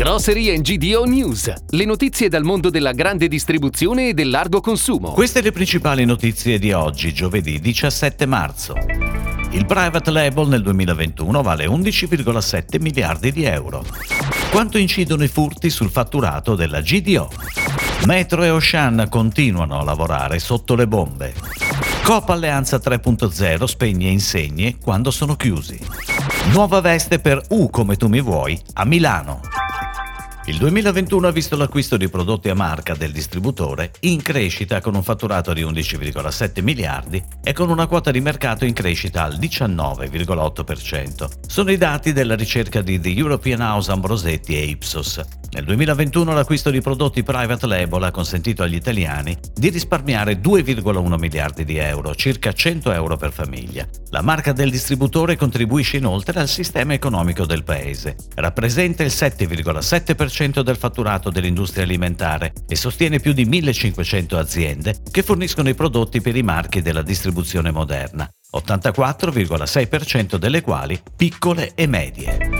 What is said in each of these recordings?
Grocery GDO News, le notizie dal mondo della grande distribuzione e del largo consumo. Queste le principali notizie di oggi, giovedì 17 marzo. Il private label nel 2021 vale 11,7 miliardi di euro. Quanto incidono i furti sul fatturato della GDO? Metro e Ocean continuano a lavorare sotto le bombe. Coop Alleanza 3.0 spegne insegne quando sono chiusi. Nuova veste per U come tu mi vuoi a Milano. Il 2021 ha visto l'acquisto di prodotti a marca del distributore in crescita con un fatturato di 11,7 miliardi e con una quota di mercato in crescita al 19,8%. Sono i dati della ricerca di The European House Ambrosetti e Ipsos. Nel 2021 l'acquisto di prodotti private label ha consentito agli italiani di risparmiare 2,1 miliardi di euro, circa 100 euro per famiglia. La marca del distributore contribuisce inoltre al sistema economico del paese. Rappresenta il 7,7% del fatturato dell'industria alimentare e sostiene più di 1500 aziende che forniscono i prodotti per i marchi della distribuzione moderna, 84,6% delle quali piccole e medie.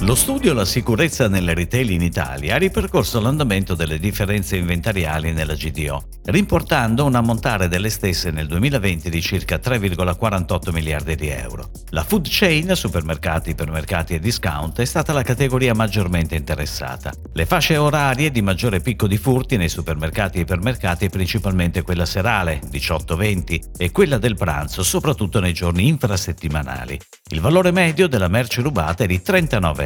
Lo studio La sicurezza nelle retail in Italia ha ripercorso l'andamento delle differenze inventariali nella GDO, rimportando un ammontare delle stesse nel 2020 di circa 3,48 miliardi di euro. La food chain, supermercati, ipermercati e discount, è stata la categoria maggiormente interessata. Le fasce orarie di maggiore picco di furti nei supermercati e ipermercati principalmente quella serale, 18-20, e quella del pranzo, soprattutto nei giorni infrasettimanali. Il valore medio della merce rubata è di 39 euro.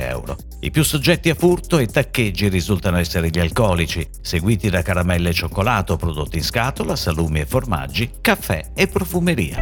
I più soggetti a furto e taccheggi risultano essere gli alcolici, seguiti da caramelle e cioccolato, prodotti in scatola, salumi e formaggi, caffè e profumeria.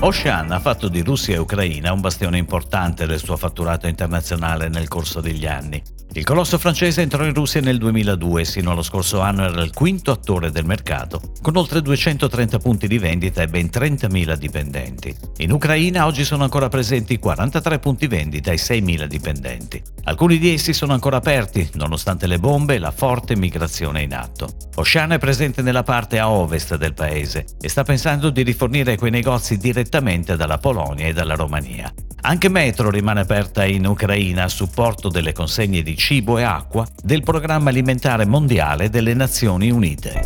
Ocean ha fatto di Russia e Ucraina un bastione importante del suo fatturato internazionale nel corso degli anni. Il colosso francese entrò in Russia nel 2002 e sino allo scorso anno era il quinto attore del mercato, con oltre 230 punti di vendita e ben 30.000 dipendenti. In Ucraina oggi sono ancora presenti 43 punti vendita e 6.000 dipendenti. Alcuni di essi sono ancora aperti, nonostante le bombe e la forte migrazione in atto. Ocean è presente nella parte a ovest del paese e sta pensando di rifornire quei negozi direttamente dalla Polonia e dalla Romania. Anche Metro rimane aperta in Ucraina a supporto delle consegne di cibo e acqua del Programma Alimentare Mondiale delle Nazioni Unite.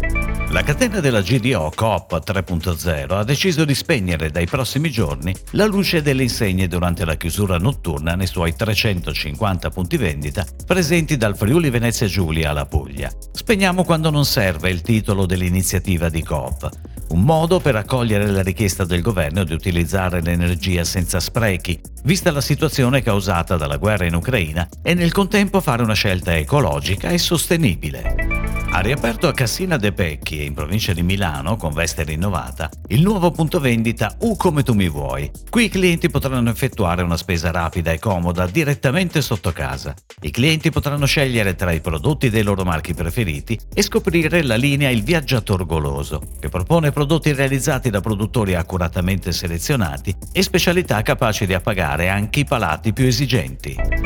La catena della GDO Coop 3.0 ha deciso di spegnere dai prossimi giorni la luce delle insegne durante la chiusura notturna nei suoi 350 punti vendita presenti dal Friuli Venezia Giulia alla Puglia. Spegniamo quando non serve il titolo dell'iniziativa di Coop un modo per accogliere la richiesta del governo di utilizzare l'energia senza sprechi, vista la situazione causata dalla guerra in Ucraina, e nel contempo fare una scelta ecologica e sostenibile. Ha riaperto a Cassina de Pecchi, in provincia di Milano, con veste rinnovata, il nuovo punto vendita U come tu mi vuoi. Qui i clienti potranno effettuare una spesa rapida e comoda direttamente sotto casa. I clienti potranno scegliere tra i prodotti dei loro marchi preferiti e scoprire la linea Il Viaggiator Goloso, che propone prodotti realizzati da produttori accuratamente selezionati e specialità capaci di appagare anche i palati più esigenti.